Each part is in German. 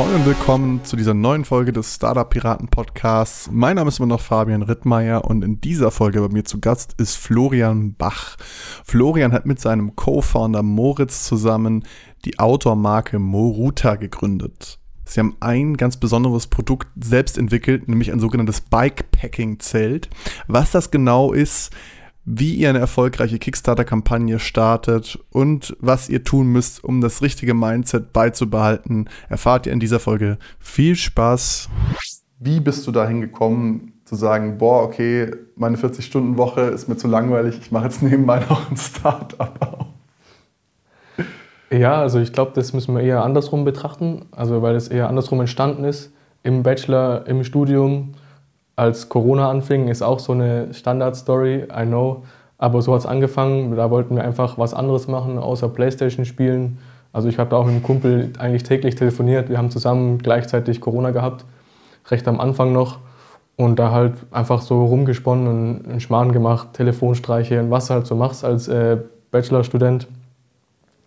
Ahoi und willkommen zu dieser neuen Folge des Startup Piraten Podcasts. Mein Name ist immer noch Fabian Rittmeier und in dieser Folge bei mir zu Gast ist Florian Bach. Florian hat mit seinem Co-Founder Moritz zusammen die Outdoor-Marke Moruta gegründet. Sie haben ein ganz besonderes Produkt selbst entwickelt, nämlich ein sogenanntes Bikepacking-Zelt. Was das genau ist, wie ihr eine erfolgreiche Kickstarter-Kampagne startet und was ihr tun müsst, um das richtige Mindset beizubehalten, erfahrt ihr in dieser Folge. Viel Spaß! Wie bist du dahin gekommen, zu sagen, boah, okay, meine 40-Stunden-Woche ist mir zu langweilig, ich mache jetzt nebenbei noch ein Startup auf? Ja, also ich glaube, das müssen wir eher andersrum betrachten, also weil es eher andersrum entstanden ist. Im Bachelor, im Studium als Corona anfing, ist auch so eine Standard-Story, I know. Aber so hat es angefangen. Da wollten wir einfach was anderes machen, außer Playstation spielen. Also ich habe da auch mit einem Kumpel eigentlich täglich telefoniert. Wir haben zusammen gleichzeitig Corona gehabt, recht am Anfang noch. Und da halt einfach so rumgesponnen und einen Schmarrn gemacht, Telefonstreiche und was halt so machst als äh, Bachelorstudent.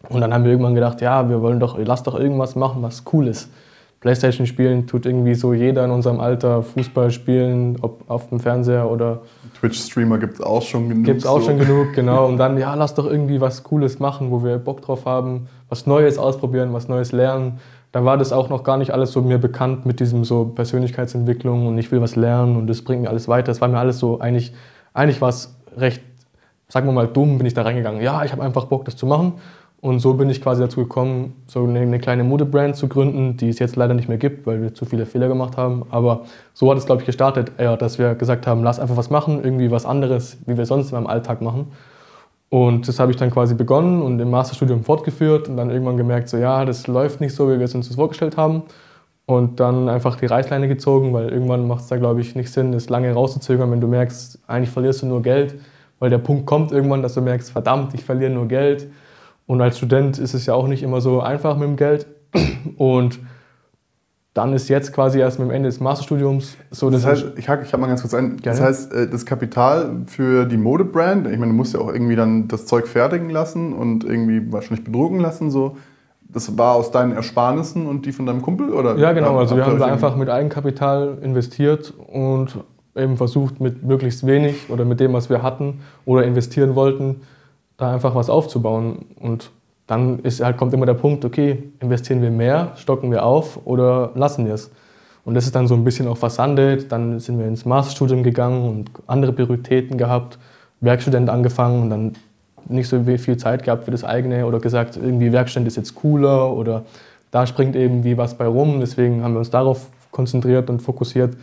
Und dann haben wir irgendwann gedacht, ja, wir wollen doch, lass doch irgendwas machen, was cool ist. Playstation spielen tut irgendwie so jeder in unserem Alter, Fußball spielen, ob auf dem Fernseher oder. Twitch-Streamer gibt es auch schon genug. Gibt es auch so. schon genug, genau. Und dann, ja, lass doch irgendwie was Cooles machen, wo wir Bock drauf haben, was Neues ausprobieren, was Neues lernen. Da war das auch noch gar nicht alles so mir bekannt mit diesem so Persönlichkeitsentwicklung und ich will was lernen und das bringt mir alles weiter. Das war mir alles so, eigentlich, eigentlich war es recht, sagen wir mal, dumm, bin ich da reingegangen. Ja, ich habe einfach Bock, das zu machen. Und so bin ich quasi dazu gekommen, so eine, kleine Modebrand zu gründen, die es jetzt leider nicht mehr gibt, weil wir zu viele Fehler gemacht haben. Aber so hat es, glaube ich, gestartet, ja, dass wir gesagt haben, lass einfach was machen, irgendwie was anderes, wie wir sonst in meinem Alltag machen. Und das habe ich dann quasi begonnen und im Masterstudium fortgeführt und dann irgendwann gemerkt, so ja, das läuft nicht so, wie wir es uns das vorgestellt haben. Und dann einfach die Reißleine gezogen, weil irgendwann macht es da, glaube ich, nicht Sinn, das lange rauszuzögern, wenn du merkst, eigentlich verlierst du nur Geld, weil der Punkt kommt irgendwann, dass du merkst, verdammt, ich verliere nur Geld und als Student ist es ja auch nicht immer so einfach mit dem Geld. Und dann ist jetzt quasi erst mit dem Ende des Masterstudiums so. Das, heißt, ich hake ich hab mal ganz kurz ein. Das heißt, äh, das Kapital für die Modebrand, ich meine, du musst ja auch irgendwie dann das Zeug fertigen lassen und irgendwie wahrscheinlich bedrucken lassen, so. Das war aus deinen Ersparnissen und die von deinem Kumpel? Oder ja, genau. Also wir haben da einfach mit Eigenkapital investiert und eben versucht, mit möglichst wenig oder mit dem, was wir hatten oder investieren wollten, da einfach was aufzubauen. Und dann ist, halt, kommt immer der Punkt, okay, investieren wir mehr, stocken wir auf oder lassen wir es. Und das ist dann so ein bisschen auch versandet. Dann sind wir ins Masterstudium gegangen und andere Prioritäten gehabt, Werkstudent angefangen und dann nicht so viel Zeit gehabt für das eigene oder gesagt, irgendwie Werkstudent ist jetzt cooler oder da springt eben wie was bei rum. Deswegen haben wir uns darauf konzentriert und fokussiert.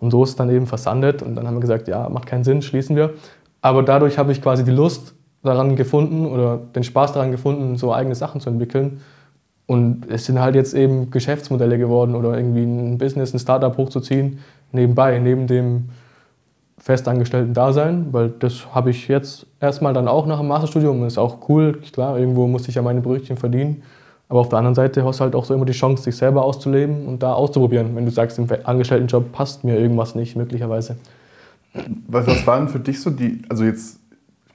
Und so ist es dann eben versandet. Und dann haben wir gesagt, ja, macht keinen Sinn, schließen wir. Aber dadurch habe ich quasi die Lust daran gefunden oder den Spaß daran gefunden, so eigene Sachen zu entwickeln. Und es sind halt jetzt eben Geschäftsmodelle geworden oder irgendwie ein Business, ein Startup hochzuziehen, nebenbei, neben dem festangestellten Dasein, weil das habe ich jetzt erstmal dann auch nach dem Masterstudium. Ist auch cool, klar, irgendwo muss ich ja meine Brötchen verdienen. Aber auf der anderen Seite hast du halt auch so immer die Chance, sich selber auszuleben und da auszuprobieren. Wenn du sagst, im Angestelltenjob passt mir irgendwas nicht, möglicherweise. Was waren für dich so die, also jetzt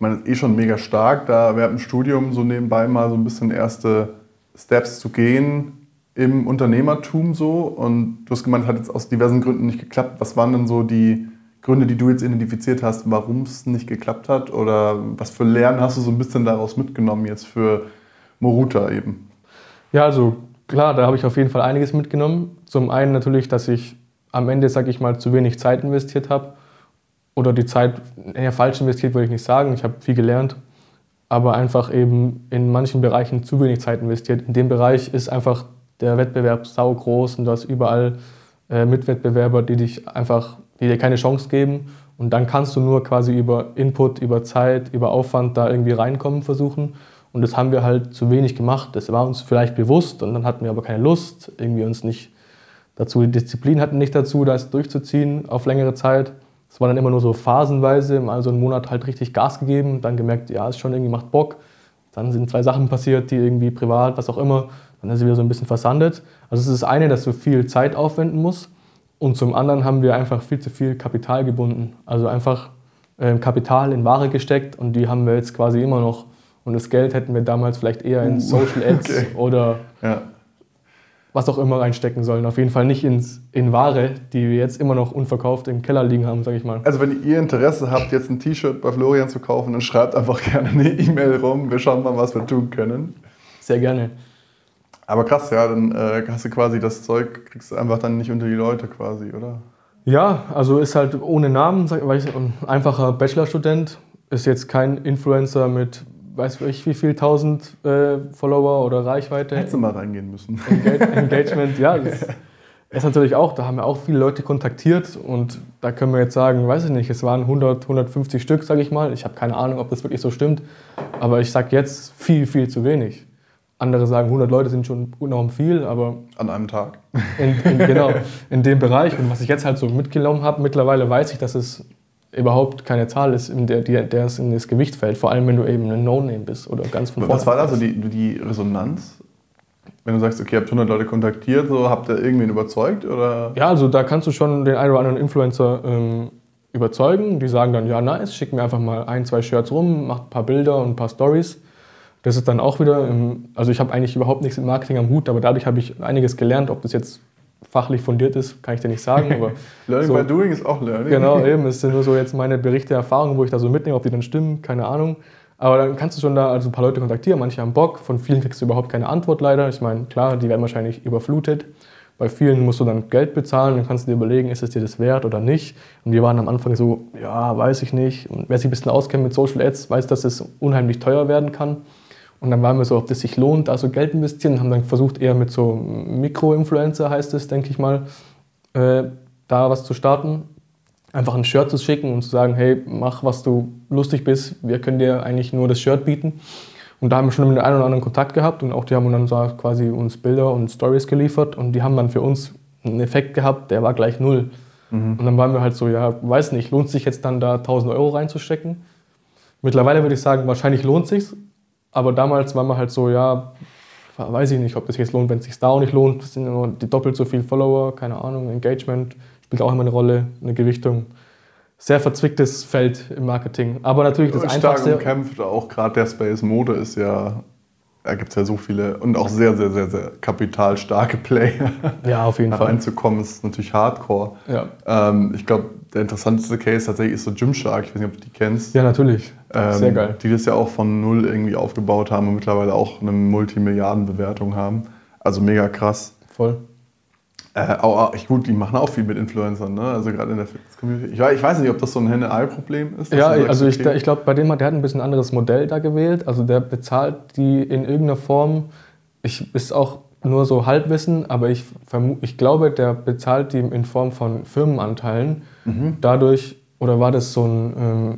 meine, ist eh schon mega stark, da während dem Studium so nebenbei mal so ein bisschen erste Steps zu gehen im Unternehmertum so. Und du hast gemeint, hat jetzt aus diversen Gründen nicht geklappt. Was waren denn so die Gründe, die du jetzt identifiziert hast, warum es nicht geklappt hat? Oder was für Lernen hast du so ein bisschen daraus mitgenommen jetzt für Moruta eben? Ja, also klar, da habe ich auf jeden Fall einiges mitgenommen. Zum einen natürlich, dass ich am Ende, sage ich mal, zu wenig Zeit investiert habe oder die Zeit eher falsch investiert, würde ich nicht sagen. Ich habe viel gelernt, aber einfach eben in manchen Bereichen zu wenig Zeit investiert. In dem Bereich ist einfach der Wettbewerb sau groß und du hast überall äh, Mitwettbewerber, die dich einfach, die dir keine Chance geben. Und dann kannst du nur quasi über Input, über Zeit, über Aufwand da irgendwie reinkommen versuchen. Und das haben wir halt zu wenig gemacht. Das war uns vielleicht bewusst und dann hatten wir aber keine Lust, irgendwie uns nicht dazu, die Disziplin hatten nicht dazu, das durchzuziehen auf längere Zeit. Es war dann immer nur so phasenweise, mal so einen Monat halt richtig Gas gegeben, dann gemerkt, ja, es schon irgendwie macht Bock. Dann sind zwei Sachen passiert, die irgendwie privat, was auch immer, dann ist es wieder so ein bisschen versandet. Also es ist das eine, dass du viel Zeit aufwenden musst und zum anderen haben wir einfach viel zu viel Kapital gebunden. Also einfach äh, Kapital in Ware gesteckt und die haben wir jetzt quasi immer noch. Und das Geld hätten wir damals vielleicht eher in uh, Social Ads okay. oder ja. Was auch immer reinstecken sollen. Auf jeden Fall nicht ins, in Ware, die wir jetzt immer noch unverkauft im Keller liegen haben, sage ich mal. Also wenn ihr Interesse habt, jetzt ein T-Shirt bei Florian zu kaufen, dann schreibt einfach gerne eine E-Mail rum. Wir schauen mal, was wir tun können. Sehr gerne. Aber krass, ja, dann äh, hast du quasi das Zeug, kriegst du einfach dann nicht unter die Leute quasi, oder? Ja, also ist halt ohne Namen, weil ich ein einfacher Bachelorstudent, ist jetzt kein Influencer mit weiß ich wie viel tausend äh, Follower oder Reichweite. Hättest du mal reingehen müssen. Engagement, ja. Das ist natürlich auch, da haben wir auch viele Leute kontaktiert und da können wir jetzt sagen, weiß ich nicht, es waren 100, 150 Stück, sage ich mal. Ich habe keine Ahnung, ob das wirklich so stimmt, aber ich sage jetzt viel, viel zu wenig. Andere sagen, 100 Leute sind schon enorm viel, aber... An einem Tag. In, in, genau, in dem Bereich. Und was ich jetzt halt so mitgenommen habe, mittlerweile weiß ich, dass es überhaupt keine Zahl ist, in der, der es in das Gewicht fällt. Vor allem, wenn du eben ein No-Name bist oder ganz von Was war da so die, die Resonanz? Wenn du sagst, okay, ihr habt 100 Leute kontaktiert, so, habt ihr irgendwen überzeugt? Oder? Ja, also da kannst du schon den einen oder anderen Influencer ähm, überzeugen. Die sagen dann, ja, nice, schick mir einfach mal ein, zwei Shirts rum, macht ein paar Bilder und ein paar Stories. Das ist dann auch wieder, im, also ich habe eigentlich überhaupt nichts mit Marketing am Hut, aber dadurch habe ich einiges gelernt, ob das jetzt fachlich fundiert ist, kann ich dir nicht sagen. Aber learning so, by doing ist auch Learning. Genau, eben. Es sind nur so jetzt meine Berichte, Erfahrungen, wo ich da so mitnehme, ob die dann stimmen, keine Ahnung. Aber dann kannst du schon da also ein paar Leute kontaktieren, manche haben Bock, von vielen kriegst du überhaupt keine Antwort leider. Ich meine, klar, die werden wahrscheinlich überflutet. Bei vielen musst du dann Geld bezahlen, dann kannst du dir überlegen, ist es dir das wert oder nicht. Und wir waren am Anfang so, ja, weiß ich nicht. Und wer sich ein bisschen auskennt mit Social Ads, weiß, dass es unheimlich teuer werden kann. Und dann waren wir so, ob das sich lohnt, da so Geld investieren, haben dann versucht, eher mit so Mikro-Influencer, heißt es, denke ich mal, äh, da was zu starten. Einfach ein Shirt zu schicken und zu sagen, hey, mach, was du lustig bist, wir können dir eigentlich nur das Shirt bieten. Und da haben wir schon mit dem einen oder anderen Kontakt gehabt und auch die haben dann so quasi uns Bilder und Stories geliefert und die haben dann für uns einen Effekt gehabt, der war gleich null. Mhm. Und dann waren wir halt so, ja, weiß nicht, lohnt sich jetzt dann da 1000 Euro reinzustecken? Mittlerweile würde ich sagen, wahrscheinlich lohnt sich's, aber damals war man halt so, ja, weiß ich nicht, ob das jetzt lohnt, wenn es sich da auch nicht lohnt. Es sind nur die doppelt so viele Follower, keine Ahnung, Engagement spielt auch immer eine Rolle, eine Gewichtung. Sehr verzwicktes Feld im Marketing. Aber natürlich das Stark Einfachste. Stark umkämpft, auch gerade der Space Mode ist ja da gibt es ja so viele und auch sehr, sehr, sehr, sehr kapitalstarke Player. Ja, auf jeden da Fall. Reinzukommen ist natürlich hardcore. Ja. Ähm, ich glaube, der interessanteste Case tatsächlich ist so Gymshark. Ich weiß nicht, ob du die kennst. Ja, natürlich. Ähm, sehr geil. Die das ja auch von null irgendwie aufgebaut haben und mittlerweile auch eine Multimilliardenbewertung haben. Also mega krass. Voll. Äh, auch, ich, gut, die machen auch viel mit Influencern, ne? also gerade in der Fitness-Community. Ich, ich, weiß nicht, ob das so ein Henne-Ei-Problem ist. Ja, sagst, also okay. ich, ich glaube, bei dem der hat ein bisschen anderes Modell da gewählt. Also der bezahlt die in irgendeiner Form, ich ist auch nur so Halbwissen, aber ich, ich glaube, der bezahlt die in Form von Firmenanteilen. Mhm. Dadurch, oder war das so ein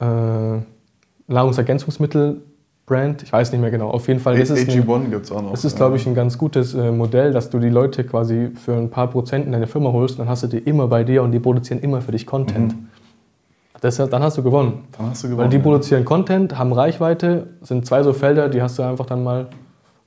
ähm, äh, Nahrungsergänzungsmittel Brand, ich weiß nicht mehr genau. Auf jeden Fall ist es. AG1 gibt es auch noch. Es ist, glaube ich, ein ganz gutes äh, Modell, dass du die Leute quasi für ein paar Prozent in deine Firma holst, dann hast du die immer bei dir und die produzieren immer für dich Content. Mhm. Das, dann hast du gewonnen. Dann hast du gewonnen. Weil die produzieren Content, haben Reichweite, sind zwei so Felder, die hast du einfach dann mal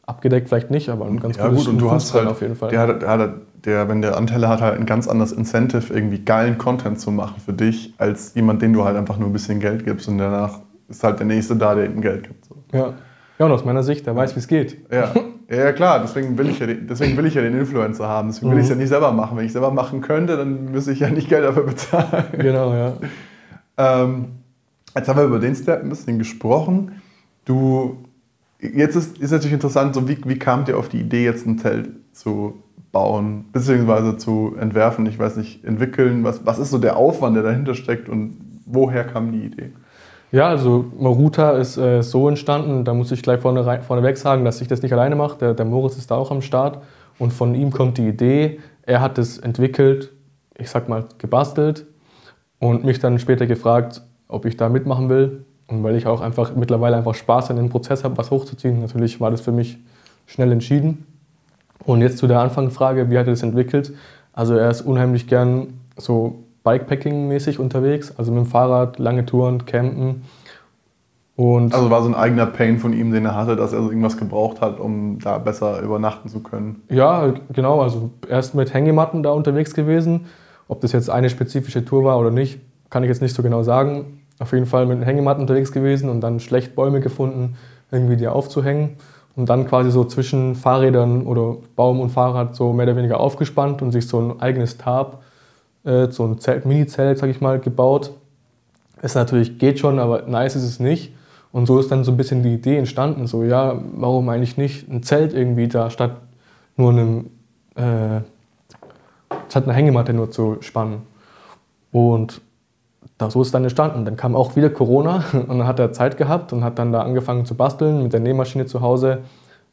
abgedeckt, vielleicht nicht, aber ein ganz ja, gut, und du hast halt auf jeden Fall. Der, der, der, wenn der Anteile hat, halt ein ganz anderes Incentive, irgendwie geilen Content zu machen für dich, als jemand, den du halt einfach nur ein bisschen Geld gibst und danach ist halt der Nächste da, der ihm Geld gibt. So. Ja. ja, und aus meiner Sicht, der weiß, wie es geht. Ja. ja, klar, deswegen will, ich ja den, deswegen will ich ja den Influencer haben. Deswegen will mhm. ich es ja nicht selber machen. Wenn ich es selber machen könnte, dann müsste ich ja nicht Geld dafür bezahlen. Genau, ja. Ähm, jetzt haben wir über den Step ein bisschen gesprochen. Du, jetzt ist, ist natürlich interessant, so wie, wie kamt ihr auf die Idee, jetzt ein Zelt zu bauen, beziehungsweise zu entwerfen, ich weiß nicht, entwickeln? Was, was ist so der Aufwand, der dahinter steckt und woher kam die Idee? Ja, also Maruta ist äh, so entstanden, da muss ich gleich vorne, vorneweg sagen, dass ich das nicht alleine mache. Der, der Moritz ist da auch am Start und von ihm kommt die Idee. Er hat es entwickelt, ich sag mal gebastelt und mich dann später gefragt, ob ich da mitmachen will. Und weil ich auch einfach mittlerweile einfach Spaß an dem Prozess habe, was hochzuziehen, natürlich war das für mich schnell entschieden. Und jetzt zu der Anfangsfrage, wie hat er das entwickelt? Also er ist unheimlich gern so Bikepacking-mäßig unterwegs, also mit dem Fahrrad, lange Touren, campen. Und also war so ein eigener Pain von ihm, den er hatte, dass er so irgendwas gebraucht hat, um da besser übernachten zu können. Ja, genau. Also er ist mit Hängematten da unterwegs gewesen. Ob das jetzt eine spezifische Tour war oder nicht, kann ich jetzt nicht so genau sagen. Auf jeden Fall mit Hängematten unterwegs gewesen und dann schlecht Bäume gefunden, irgendwie die aufzuhängen. und dann quasi so zwischen Fahrrädern oder Baum und Fahrrad so mehr oder weniger aufgespannt und sich so ein eigenes Tarp, äh, so ein Zelt, Mini-Zelt, sag ich mal, gebaut. Es natürlich geht schon, aber nice ist es nicht. Und so ist dann so ein bisschen die Idee entstanden, so ja, warum eigentlich nicht ein Zelt irgendwie da statt nur einem, äh, statt einer Hängematte nur zu spannen. Und da, so ist es dann entstanden. Dann kam auch wieder Corona und dann hat er Zeit gehabt und hat dann da angefangen zu basteln mit der Nähmaschine zu Hause.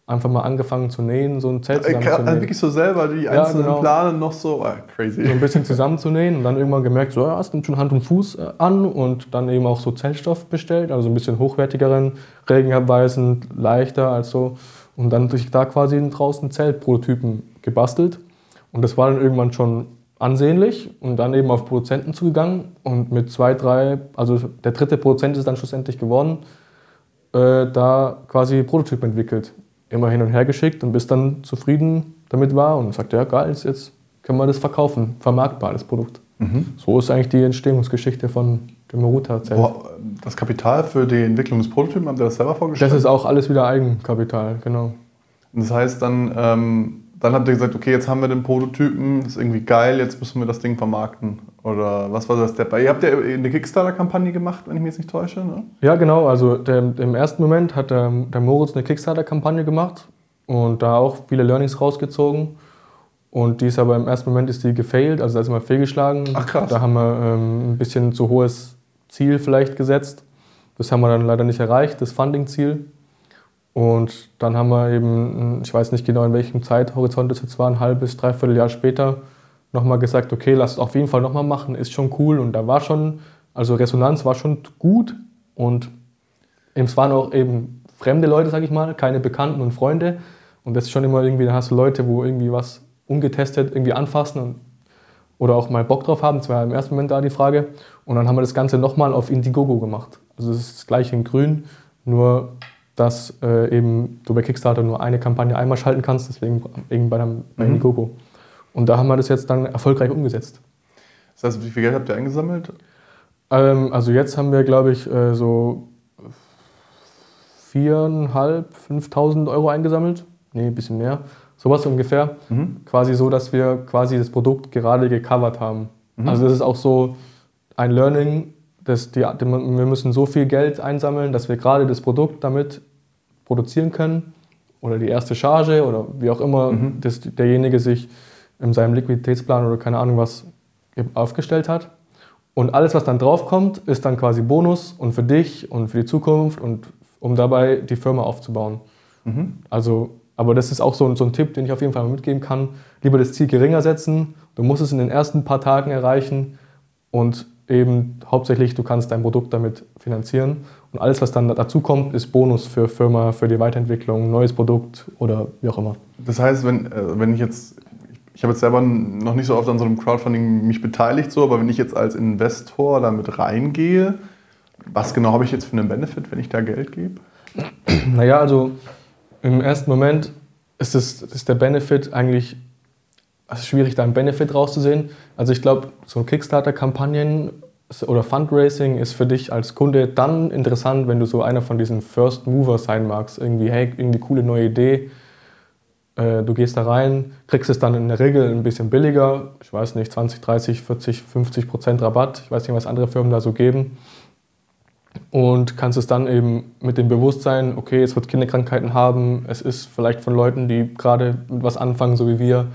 Einfach mal angefangen zu nähen, so ein Zelt Äh, kann- zusammenzunähen. Wirklich so selber die Ja, einzelnen genau. Plane noch so, so crazy. ein bisschen zusammenzunähen und dann irgendwann gemerkt, so, ja, es nimmt schon Hand und Fuß äh, an und dann eben auch so Zeltstoff bestellt, also ein bisschen hochwertigeren, regenabweisend, leichter als so. Und dann durch da quasi draußen Zeltprototypen gebastelt. Und das war dann irgendwann schon ansehnlich und dann eben auf Produzenten zugegangen und mit zwei, drei, also der dritte Produzent ist dann schlussendlich geworden, äh, da quasi Prototyp entwickelt. Immer hin und her geschickt und bis dann zufrieden damit war und sagte, ja geil, jetzt- jetzt können wir das verkaufen, vermarktbar, das Produkt. Mhm. So ist eigentlich die Entstehungsgeschichte von dem Maruta-Zelt. Boah, Das Kapital für die Entwicklung des Prototypen, habt ihr das selber vorgestellt? Das ist auch alles wieder Eigenkapital, genau. Und das heißt, dann, ähm, dann habt ihr gesagt, okay, jetzt haben wir den Prototypen, das ist irgendwie geil, jetzt müssen wir das Ding vermarkten. Oder was war das Step? Ihr habt ja eine Kickstarter-Kampagne gemacht, wenn ich mich jetzt nicht täusche, ne? Ja, genau. Also der, im ersten Moment hat der, der Moritz eine Kickstarter-Kampagne gemacht und da auch viele Learnings rausgezogen. Und die ist aber im ersten Moment ist die gefailt, also da ist mal fehlgeschlagen. Ach, krass. Da haben wir ähm, ein bisschen zu hohes Ziel vielleicht gesetzt. Das haben wir dann leider nicht erreicht, das Funding-Ziel. Und dann haben wir eben, ich weiß nicht genau in welchem Zeithorizont das jetzt war, ein halbes, dreiviertel Jahr später, nochmal gesagt, okay, lass es auf jeden Fall nochmal machen, ist schon cool. Und da war schon, also Resonanz war schon gut und es waren auch eben fremde Leute, sag ich mal, keine Bekannten und Freunde. Und das ist schon immer irgendwie, da hast du Leute, wo irgendwie was ungetestet irgendwie anfassen und, oder auch mal Bock drauf haben. Das war im ersten Moment da die Frage. Und dann haben wir das Ganze nochmal auf Indiegogo gemacht. Also es ist das gleiche in grün, nur dass äh, eben du bei Kickstarter nur eine Kampagne einmal schalten kannst, deswegen eben bei, dem, bei Mhm. Indiegogo. Und da haben wir das jetzt dann erfolgreich umgesetzt. Das heißt, wie viel Geld habt ihr eingesammelt? Ähm, also jetzt haben wir, glaube ich, äh, so 4.500, 5.000 Euro eingesammelt. Nee, ein bisschen mehr. Sowas ungefähr. Mhm. Quasi so, dass wir quasi das Produkt gerade gecovert haben. Mhm. Also das ist auch so ein Learning, dass die, wir müssen so viel Geld einsammeln, dass wir gerade das Produkt damit produzieren können oder die erste Charge oder wie auch immer Mhm. das, derjenige sich in seinem Liquiditätsplan oder keine Ahnung was aufgestellt hat. Und alles, was dann draufkommt, ist dann quasi Bonus und für dich und für die Zukunft und um dabei die Firma aufzubauen. Mhm. Also, aber das ist auch so, ein- so ein Tipp, den ich auf jeden Fall mitgeben kann. Lieber das Ziel geringer setzen. Du musst es in den ersten paar Tagen erreichen und eben hauptsächlich, du kannst dein Produkt damit finanzieren. Und alles, was dann dazu kommt, ist Bonus für Firma, für die Weiterentwicklung, neues Produkt oder wie auch immer. Das heißt, wenn, äh, wenn ich jetzt, ich habe jetzt selber noch nicht so oft an so einem Crowdfunding mich beteiligt, so, aber wenn ich jetzt als Investor damit reingehe, was genau habe ich jetzt für einen Benefit, wenn ich da Geld gebe? Naja, also im ersten Moment ist, es, ist der Benefit eigentlich ist schwierig, da einen Benefit rauszusehen. Also ich glaube, so Kickstarter-Kampagnen oder Fundraising ist für dich als Kunde dann interessant, wenn du so einer von diesen First Movers sein magst. Irgendwie, hey, irgendwie coole neue Idee. Äh, Du gehst da rein, kriegst es dann in der Regel ein bisschen billiger. Ich weiß nicht, 20, 30, 40, 50 Prozent Rabatt. Ich weiß nicht, was andere Firmen da so geben und kannst es dann eben mit dem Bewusstsein, okay, es wird Kinderkrankheiten haben, es ist vielleicht von Leuten, die gerade mit was anfangen, so wie wir,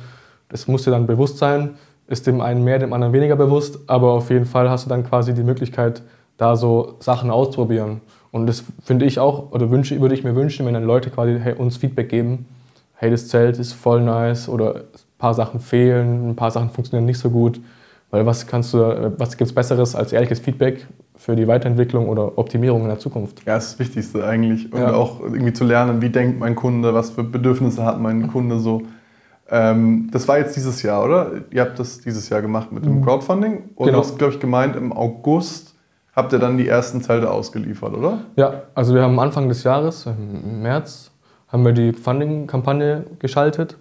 das muss dir dann bewusst sein, ist dem einen mehr, dem anderen weniger bewusst, aber auf jeden Fall hast du dann quasi die Möglichkeit, da so Sachen auszuprobieren. Und das finde ich auch, oder wünsche, würde ich mir wünschen, wenn dann Leute quasi hey, uns Feedback geben, hey, das Zelt ist voll nice oder ein paar Sachen fehlen, ein paar Sachen funktionieren nicht so gut. Weil was kannst du, was gibt es Besseres als ehrliches Feedback für die Weiterentwicklung oder Optimierung in der Zukunft? Ja, das ist das Wichtigste eigentlich. Und Ja. auch irgendwie zu lernen, wie denkt mein Kunde, was für Bedürfnisse hat mein Kunde so. Ähm, das war jetzt dieses Jahr, oder? Ihr habt das dieses Jahr gemacht mit dem Crowdfunding. Und Genau. du hast, glaube ich, gemeint, im August habt ihr dann die ersten Zelte ausgeliefert, oder? Ja, also wir haben Anfang des Jahres, im März, haben wir die Funding-Kampagne geschaltet.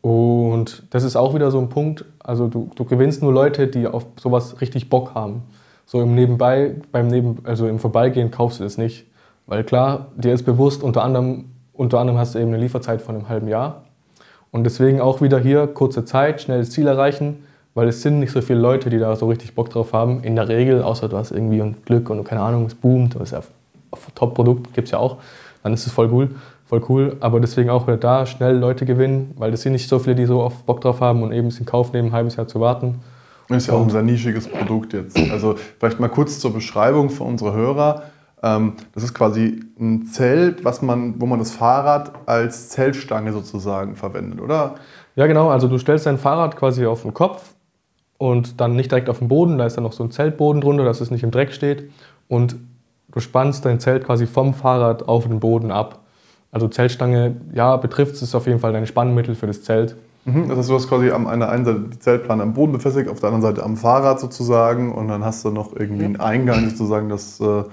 Und das ist auch wieder so ein Punkt, also du, du gewinnst nur Leute, die auf sowas richtig Bock haben. So im Nebenbei, beim Neben, also im Vorbeigehen kaufst du das nicht. Weil klar, dir ist bewusst, unter anderem Unter anderem hast du eben eine Lieferzeit von einem halben Jahr. Und deswegen auch wieder hier kurze Zeit, schnelles Ziel erreichen, weil es sind nicht so viele Leute, die da so richtig Bock drauf haben. In der Regel, außer du hast irgendwie ein Glück und keine Ahnung, es boomt, das ist ja Top-Produkt, gibt es ja auch, dann ist es voll cool, voll cool. Aber deswegen auch wieder da schnell Leute gewinnen, weil es sind nicht so viele, die so oft Bock drauf haben und eben es in Kauf nehmen, ein halbes Jahr zu warten. Ist ja auch ein sehr nischiges Produkt jetzt. Also vielleicht mal kurz zur Beschreibung für unsere Hörer. Ähm, das ist quasi ein Zelt, was man, wo man das Fahrrad als Zeltstange sozusagen verwendet, oder? Ja, genau. Also du stellst dein Fahrrad quasi auf den Kopf und dann nicht direkt auf dem Boden. Da ist dann noch so ein Zeltboden drunter, dass es nicht im Dreck steht. Und du spannst dein Zelt quasi vom Fahrrad auf den Boden ab. Also Zeltstange, ja, betrifft es auf jeden Fall dein Spannmittel für das Zelt. Mhm, das heißt, du hast quasi an einer einen Seite die Zeltplane am Boden befestigt, auf der anderen Seite am Fahrrad sozusagen und dann hast du noch irgendwie einen Eingang sozusagen, das... Äh,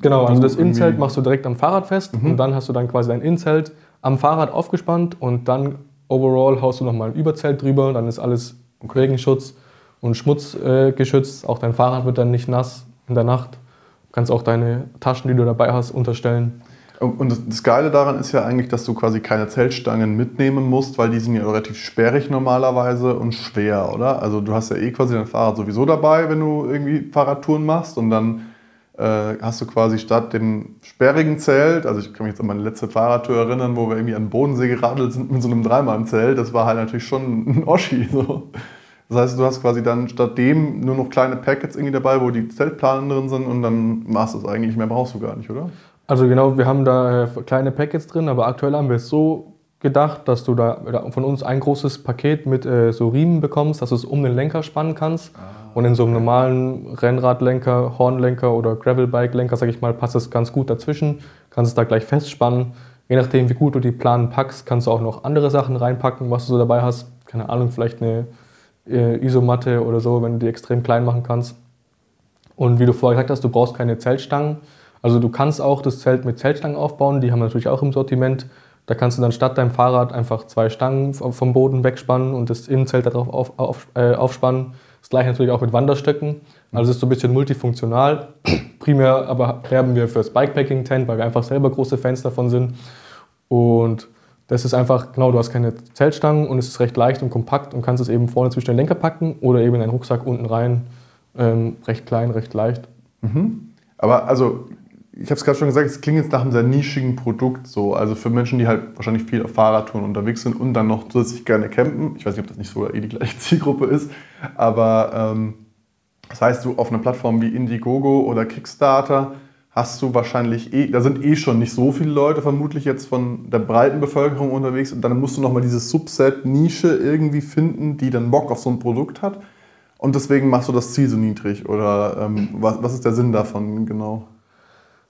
genau, also das Innenzelt machst du direkt am Fahrrad fest mhm. und dann hast du dann quasi dein Innenzelt am Fahrrad aufgespannt und dann overall haust du nochmal ein Überzelt drüber, dann ist alles Regenschutz und Schmutz äh, geschützt. Auch dein Fahrrad wird dann nicht nass in der Nacht. Du kannst auch deine Taschen, die du dabei hast, unterstellen. Und das, Geile daran ist ja eigentlich, dass du quasi keine Zeltstangen mitnehmen musst, weil die sind ja relativ sperrig normalerweise und schwer, oder? Also du hast ja eh quasi dein Fahrrad sowieso dabei, wenn du irgendwie Fahrradtouren machst und dann äh, hast du quasi statt dem sperrigen Zelt, also ich kann mich jetzt an meine letzte Fahrradtour erinnern, wo wir irgendwie an den Bodensee geradelt sind mit so einem Dreimann-Zelt, das war halt natürlich schon ein Oschi. So. Das heißt, du hast quasi dann statt dem nur noch kleine Packets irgendwie dabei, wo die Zeltplanen drin sind und dann machst du es eigentlich, mehr brauchst du gar nicht, oder? Also genau, wir haben da äh, kleine Packets drin, aber aktuell haben wir es so gedacht, dass du da von uns ein großes Paket mit äh, so Riemen bekommst, dass du es um den Lenker spannen kannst. Ah, und in so einem normalen Rennradlenker, Hornlenker oder Gravelbike-Lenker, sag ich mal, passt es ganz gut dazwischen. Kannst es da gleich festspannen. Je nachdem, wie gut du die Planen packst, kannst du auch noch andere Sachen reinpacken, was du so dabei hast. Keine Ahnung, vielleicht eine äh, Isomatte oder so, wenn du die extrem klein machen kannst. Und wie du vorher gesagt hast, du brauchst keine Zeltstangen also du kannst auch das Zelt mit Zeltstangen aufbauen, die haben wir natürlich auch im Sortiment. Da kannst du dann statt deinem Fahrrad einfach zwei Stangen vom Boden wegspannen und das Innenzelt darauf auf, auf, äh, aufspannen. Das gleiche natürlich auch mit Wanderstöcken. Also es ist so ein bisschen multifunktional. Primär aber werben wir fürs Bikepacking-Tent, weil wir einfach selber große Fans davon sind. Und das ist einfach, genau, du hast keine Zeltstangen und es ist recht leicht und kompakt und kannst es eben vorne zwischen den Lenker packen oder eben in einen Rucksack unten rein. Ähm, recht klein, recht leicht. Mhm. Aber also ich habe es gerade schon gesagt, es klingt jetzt nach einem sehr nischigen Produkt so. Also für Menschen, die halt wahrscheinlich viel auf Fahrradtouren unterwegs sind und dann noch zusätzlich gerne campen. Ich weiß nicht, ob das nicht sogar eh die gleiche Zielgruppe ist. Aber ähm, das heißt, du auf einer Plattform wie Indiegogo oder Kickstarter hast du wahrscheinlich eh, da sind eh schon nicht so viele Leute vermutlich jetzt von der breiten Bevölkerung unterwegs und dann musst du nochmal diese Subset-Nische irgendwie finden, die dann Bock auf so ein Produkt hat. Und deswegen machst du das Ziel so niedrig oder ähm, was, was ist der Sinn davon genau?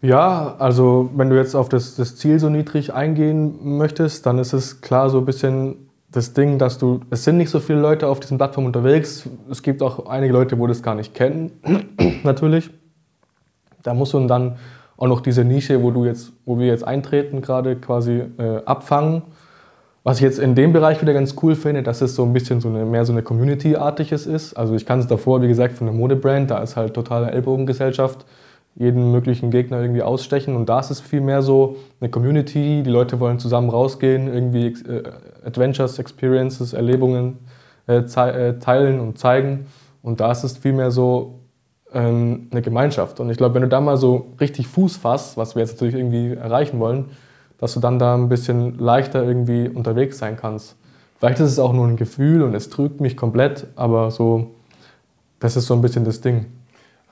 Ja, also wenn du jetzt auf das, das Ziel so niedrig eingehen möchtest, dann ist es klar so ein bisschen das Ding, dass du, es sind nicht so viele Leute auf diesen Plattformen unterwegs. Es gibt auch einige Leute, wo das gar nicht kennen, natürlich. Da musst du dann auch noch diese Nische, wo, du jetzt, wo wir jetzt eintreten, gerade quasi äh, abfangen. Was ich jetzt in dem Bereich wieder ganz cool finde, dass es so ein bisschen so eine, mehr so eine Community-artiges ist. Also ich kann es davor, wie gesagt, von einer Modebrand, da ist halt totale Ellbogengesellschaft jeden möglichen Gegner irgendwie ausstechen. Und da ist es vielmehr so eine Community, die Leute wollen zusammen rausgehen, irgendwie äh, Adventures, Experiences, Erlebungen äh, äh, teilen und zeigen. Und da ist es vielmehr so ähm, eine Gemeinschaft. Und ich glaube, wenn du da mal so richtig Fuß fasst, was wir jetzt natürlich irgendwie erreichen wollen, dass du dann da ein bisschen leichter irgendwie unterwegs sein kannst. Vielleicht ist es auch nur ein Gefühl und es trügt mich komplett, aber so, das ist so ein bisschen das Ding.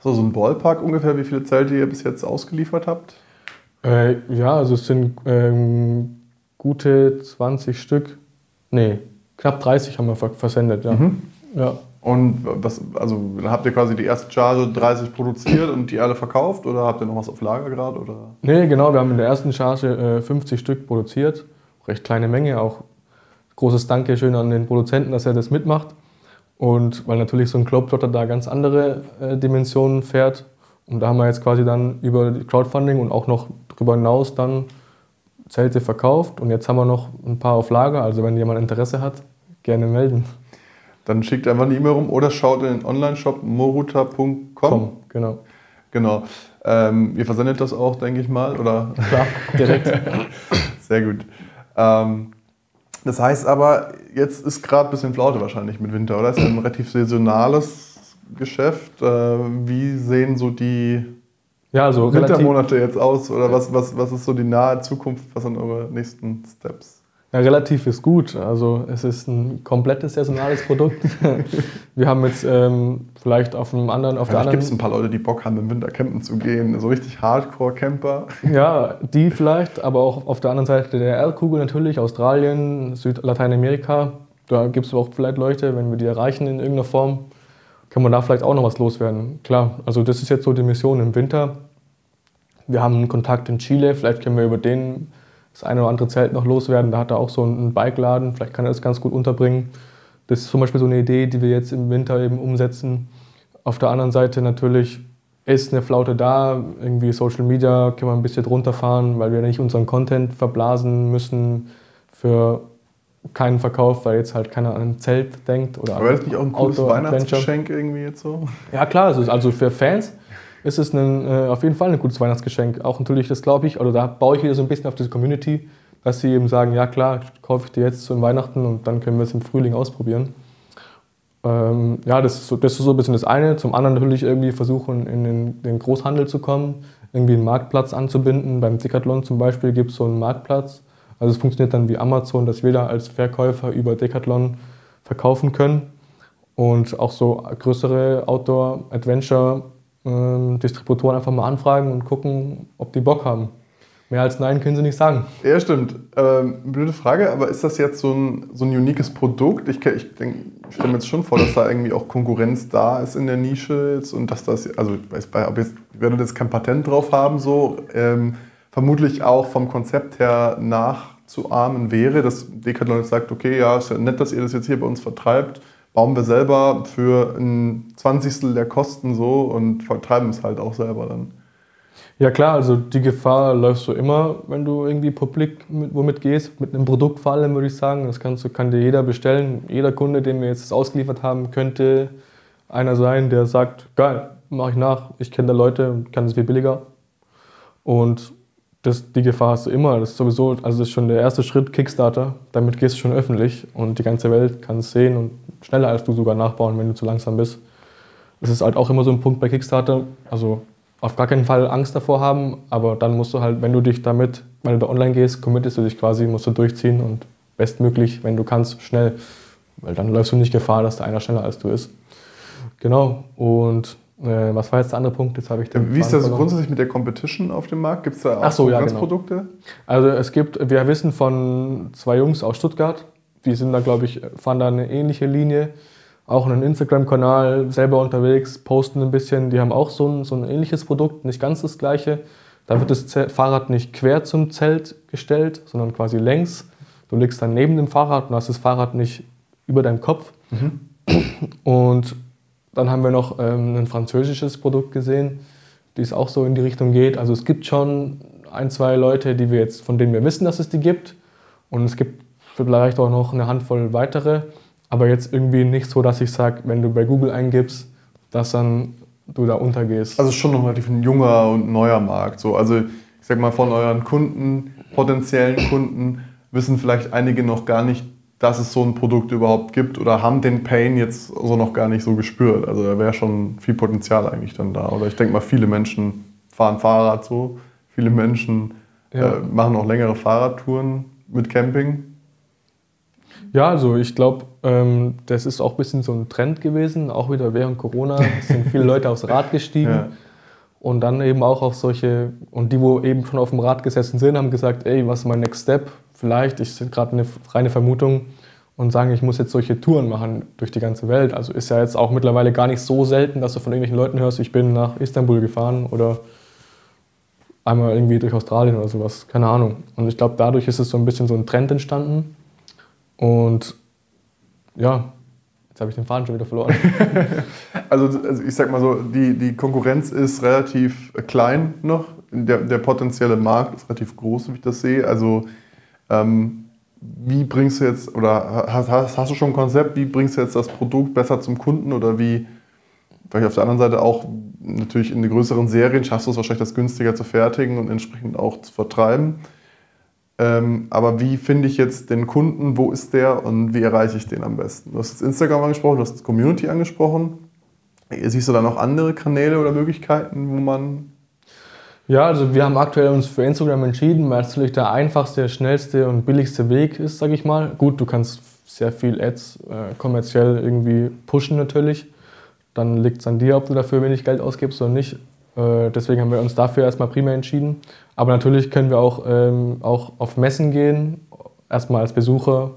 So, so ein Ballpark ungefähr, wie viele Zelte ihr bis jetzt ausgeliefert habt? Äh, ja, also es sind ähm, gute 20 Stück. Nee, knapp 30 haben wir versendet, ja. Mhm. ja. Und was, also habt ihr quasi die erste Charge 30 produziert und die alle verkauft oder habt ihr noch was auf Lager gerade? Oder? Nee, genau, wir haben in der ersten Charge äh, 50 Stück produziert. Recht kleine Menge, auch großes Dankeschön an den Produzenten, dass er das mitmacht. Und weil natürlich so ein Globetrotter da ganz andere äh, Dimensionen fährt. Und da haben wir jetzt quasi dann über Crowdfunding und auch noch darüber hinaus dann Zelte verkauft. Und jetzt haben wir noch ein paar auf Lager. Also wenn jemand Interesse hat, gerne melden. Dann schickt einfach eine E-Mail rum oder schaut in den Online-Shop moruta.com. Genau. Genau. Ähm, ihr versendet das auch, denke ich mal, oder? Klar, direkt. Sehr gut. Ähm, das heißt aber, jetzt ist gerade ein bisschen Flaute wahrscheinlich mit Winter, oder? Es ist ein relativ saisonales Geschäft. Äh, wie sehen so die ja, also Wintermonate jetzt aus? Oder was, was, was ist so die nahe Zukunft? Was sind eure nächsten Steps? Ja, relativ ist gut. Also es ist ein komplettes saisonales Produkt. Wir haben jetzt ähm, vielleicht auf einem anderen, auf ja, der anderen. gibt es ein paar Leute, die Bock haben, im Winter campen zu gehen, so richtig Hardcore-Camper. Ja, die vielleicht, aber auch auf der anderen Seite der Erdkugel natürlich, Australien, Süd-Lateinamerika. Da gibt es auch vielleicht Leute, wenn wir die erreichen in irgendeiner Form, kann man da vielleicht auch noch was loswerden. Klar, also das ist jetzt so die Mission im Winter. Wir haben einen Kontakt in Chile, vielleicht können wir über den das eine oder andere Zelt noch loswerden. Da hat er auch so einen Bikeladen, vielleicht kann er das ganz gut unterbringen. Das ist zum Beispiel so eine Idee, die wir jetzt im Winter eben umsetzen. Auf der anderen Seite natürlich ist eine Flaute da. Irgendwie Social Media können wir ein bisschen runterfahren, weil wir nicht unseren Content verblasen müssen für keinen Verkauf, weil jetzt halt keiner an ein Zelt denkt. Oder Aber das nicht auch ein cooles Weihnachtsgeschenk irgendwie jetzt so? Ja klar, also für Fans ist es ein, äh, auf jeden Fall ein gutes Weihnachtsgeschenk. Auch natürlich, das glaube ich, oder da baue ich wieder so ein bisschen auf diese Community, dass sie eben sagen, ja klar, kaufe ich dir jetzt zu Weihnachten und dann können wir es im Frühling ausprobieren. Ähm, ja, das ist, so, das ist so ein bisschen das eine. Zum anderen natürlich irgendwie versuchen, in den, den Großhandel zu kommen, irgendwie einen Marktplatz anzubinden. Beim Decathlon zum Beispiel gibt es so einen Marktplatz. Also es funktioniert dann wie Amazon, dass wir da als Verkäufer über Decathlon verkaufen können. Und auch so größere Outdoor-Adventure ähm, Distributoren einfach mal anfragen und gucken, ob die Bock haben. Mehr als Nein können sie nicht sagen. Ja, stimmt. Ähm, blöde Frage, aber ist das jetzt so ein, so ein uniques Produkt? Ich, ich, ich stelle mir jetzt schon vor, dass da irgendwie auch Konkurrenz da ist in der Nische jetzt und dass das, also ich weiß, ob jetzt, werde jetzt kein Patent drauf haben, so ähm, vermutlich auch vom Konzept her nachzuahmen wäre, dass Decathlon jetzt sagt, okay, ja, ist ja nett, dass ihr das jetzt hier bei uns vertreibt, bauen wir selber für ein Zwanzigstel der Kosten so und vertreiben es halt auch selber dann. Ja klar, also die Gefahr läufst du immer, wenn du irgendwie publik mit, womit gehst, mit einem Produkt vor allem würde ich sagen. Das kannst, kann dir jeder bestellen. Jeder Kunde, den wir jetzt ausgeliefert haben, könnte einer sein, der sagt, geil, mache ich nach, ich kenne da Leute und kann es viel billiger. Und das, die Gefahr hast du immer. Das ist sowieso, also das ist schon der erste Schritt Kickstarter. Damit gehst du schon öffentlich und die ganze Welt kann es sehen und schneller als du sogar nachbauen, wenn du zu langsam bist. Das ist halt auch immer so ein Punkt bei Kickstarter. Also auf gar keinen Fall Angst davor haben, aber dann musst du halt, wenn du dich damit, wenn du da online gehst, committest du dich quasi, musst du durchziehen und bestmöglich, wenn du kannst, schnell. Weil dann läufst du nicht Gefahr, dass da einer schneller als du ist. Genau. Und äh, was war jetzt der andere Punkt? Jetzt habe ich den Wie ist das grundsätzlich mit der Competition auf dem Markt? Gibt es da auch so, ja, genau. Also es gibt, wir wissen von zwei Jungs aus Stuttgart, die sind da, glaube ich, fahren da eine ähnliche Linie. Auch einen Instagram-Kanal, selber unterwegs, posten ein bisschen. Die haben auch so ein, so ein ähnliches Produkt, nicht ganz das gleiche. Da wird das Fahrrad nicht quer zum Zelt gestellt, sondern quasi längs. Du liegst dann neben dem Fahrrad und hast das Fahrrad nicht über deinem Kopf. Mhm. Und dann haben wir noch ähm, ein französisches Produkt gesehen, die es auch so in die Richtung geht. Also es gibt schon ein, zwei Leute, die wir jetzt, von denen wir wissen, dass es die gibt. Und es gibt vielleicht auch noch eine Handvoll weitere. Aber jetzt irgendwie nicht so, dass ich sage, wenn du bei Google eingibst, dass dann du da untergehst. Also schon noch relativ ein junger und neuer Markt. So. Also ich sag mal, von euren Kunden, potenziellen Kunden, wissen vielleicht einige noch gar nicht, dass es so ein Produkt überhaupt gibt oder haben den Pain jetzt so noch gar nicht so gespürt. Also da wäre schon viel Potenzial eigentlich dann da. Oder ich denke mal, viele Menschen fahren Fahrrad so, viele Menschen ja. äh, machen auch längere Fahrradtouren mit Camping. Ja, also ich glaube, ähm, das ist auch ein bisschen so ein Trend gewesen. Auch wieder während Corona sind viele Leute aufs Rad gestiegen. Ja. Und dann eben auch auf solche, und die, wo eben schon auf dem Rad gesessen sind, haben gesagt, ey, was ist mein Next Step? Vielleicht, ich sind gerade eine reine Vermutung, und sagen, ich muss jetzt solche Touren machen durch die ganze Welt. Also ist ja jetzt auch mittlerweile gar nicht so selten, dass du von irgendwelchen Leuten hörst, ich bin nach Istanbul gefahren oder einmal irgendwie durch Australien oder sowas, keine Ahnung. Und ich glaube, dadurch ist es so ein bisschen so ein Trend entstanden. Und ja, jetzt habe ich den Faden schon wieder verloren. also, also, ich sag mal so, die, die Konkurrenz ist relativ klein noch. Der, der potenzielle Markt ist relativ groß, wie ich das sehe. Also ähm, wie bringst du jetzt, oder hast, hast, hast, du schon ein Konzept, wie bringst du jetzt das Produkt besser zum Kunden oder wie, vielleicht auf der anderen Seite auch natürlich in den größeren Serien schaffst du es wahrscheinlich, das günstiger zu fertigen und entsprechend auch zu vertreiben. Ähm, aber wie finde ich jetzt den Kunden, wo ist der und wie erreiche ich den am besten? Du hast jetzt Instagram angesprochen, du hast Community angesprochen. Siehst du da noch andere Kanäle oder Möglichkeiten, wo man. Ja, also wir haben aktuell uns für Instagram entschieden, weil es natürlich der einfachste, schnellste und billigste Weg ist, sage ich mal. Gut, du kannst sehr viel Ads äh, kommerziell irgendwie pushen natürlich. Dann liegt es an dir, ob du dafür wenig Geld ausgibst oder nicht. Äh, deswegen haben wir uns dafür erstmal primär entschieden. Aber natürlich können wir auch, ähm, auch auf Messen gehen, erstmal als Besucher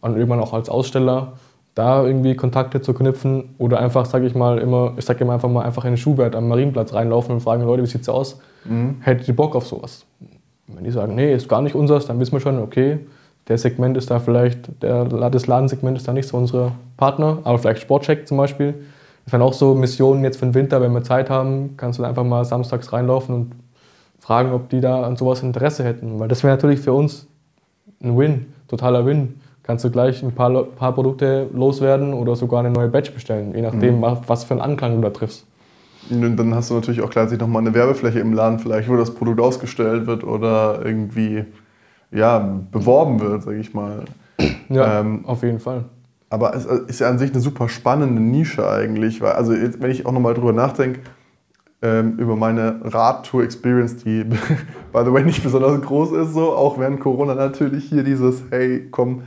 und irgendwann auch als Aussteller, da irgendwie Kontakte zu knüpfen oder einfach, sage ich mal, immer, ich sage immer einfach mal einfach in den Schubert am Marienplatz reinlaufen und fragen, Leute, wie sieht's aus? Mhm. Hättet ihr Bock auf sowas? Wenn die sagen, nee, ist gar nicht unseres, dann wissen wir schon, okay, der Segment ist da vielleicht, der, das Ladensegment ist da nicht so unsere Partner, aber vielleicht Sportcheck zum Beispiel. Das wären auch so Missionen jetzt für den Winter, wenn wir Zeit haben, kannst du einfach mal samstags reinlaufen und fragen, ob die da an sowas Interesse hätten. Weil das wäre natürlich für uns ein Win, totaler Win. Kannst du gleich ein paar, paar Produkte loswerden oder sogar eine neue Batch bestellen, je nachdem, mhm. was für einen Anklang du da triffst. Und dann hast du natürlich auch gleich nochmal eine Werbefläche im Laden, vielleicht, wo das Produkt ausgestellt wird oder irgendwie ja, beworben wird, sage ich mal. Ja, ähm, auf jeden Fall. Aber es ist ja an sich eine super spannende Nische eigentlich, weil, also jetzt, wenn ich auch nochmal drüber nachdenke, ähm, über meine Radtour-Experience, die by the way nicht besonders groß ist, so, auch während Corona natürlich hier dieses, hey, komm,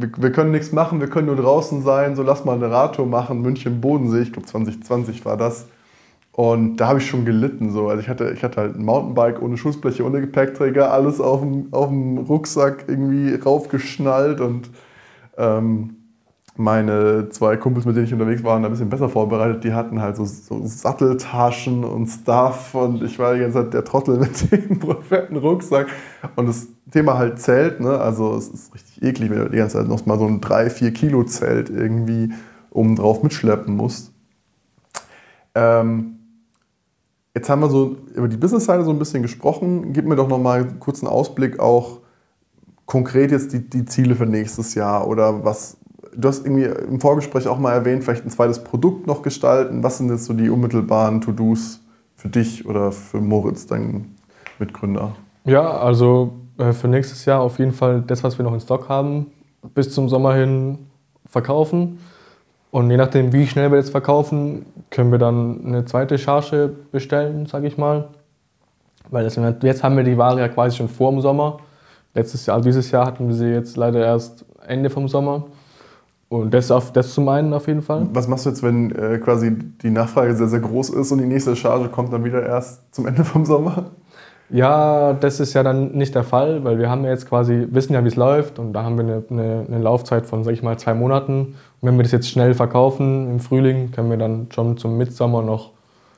wir, wir können nichts machen, wir können nur draußen sein, so lass mal eine Radtour machen, München Bodensee, ich glaube 2020 war das. Und da habe ich schon gelitten. So. Also ich, hatte, ich hatte halt ein Mountainbike ohne Schussbleche, ohne Gepäckträger, alles auf dem, auf dem Rucksack irgendwie raufgeschnallt und ähm, meine zwei Kumpels, mit denen ich unterwegs war, ein bisschen besser vorbereitet. Die hatten halt so, so Satteltaschen und Stuff und ich war die ganze Zeit der Trottel mit dem fetten Rucksack. Und das Thema halt Zelt, ne? also es ist richtig eklig, wenn du die ganze Zeit noch mal so ein 3-4 Kilo Zelt irgendwie oben drauf mitschleppen musst. Ähm, jetzt haben wir so über die Business-Seite so ein bisschen gesprochen. Gib mir doch noch mal kurz einen Ausblick auch konkret jetzt die, die Ziele für nächstes Jahr oder was, du hast irgendwie im Vorgespräch auch mal erwähnt, vielleicht ein zweites Produkt noch gestalten. Was sind jetzt so die unmittelbaren To-Dos für dich oder für Moritz, deinen Mitgründer? Ja, also äh, für nächstes Jahr auf jeden Fall das, was wir noch in Stock haben, bis zum Sommer hin verkaufen. Und je nachdem, wie schnell wir jetzt verkaufen, können wir dann eine zweite Charge bestellen, sage ich mal. Weil das, jetzt haben wir die Ware ja quasi schon vor dem Sommer. Letztes Jahr, also dieses Jahr hatten wir sie jetzt leider erst Ende vom Sommer. Und das, auf, das zum einen auf jeden Fall. Was machst du jetzt, wenn äh, quasi die Nachfrage sehr, sehr groß ist und die nächste Charge kommt dann wieder erst zum Ende vom Sommer? Ja, das ist ja dann nicht der Fall, weil wir haben ja jetzt quasi, wissen ja, wie es läuft und da haben wir eine, eine, eine, Laufzeit von, sag ich mal, zwei Monaten. Und wenn wir das jetzt schnell verkaufen im Frühling, können wir dann schon zum Mitsommer noch,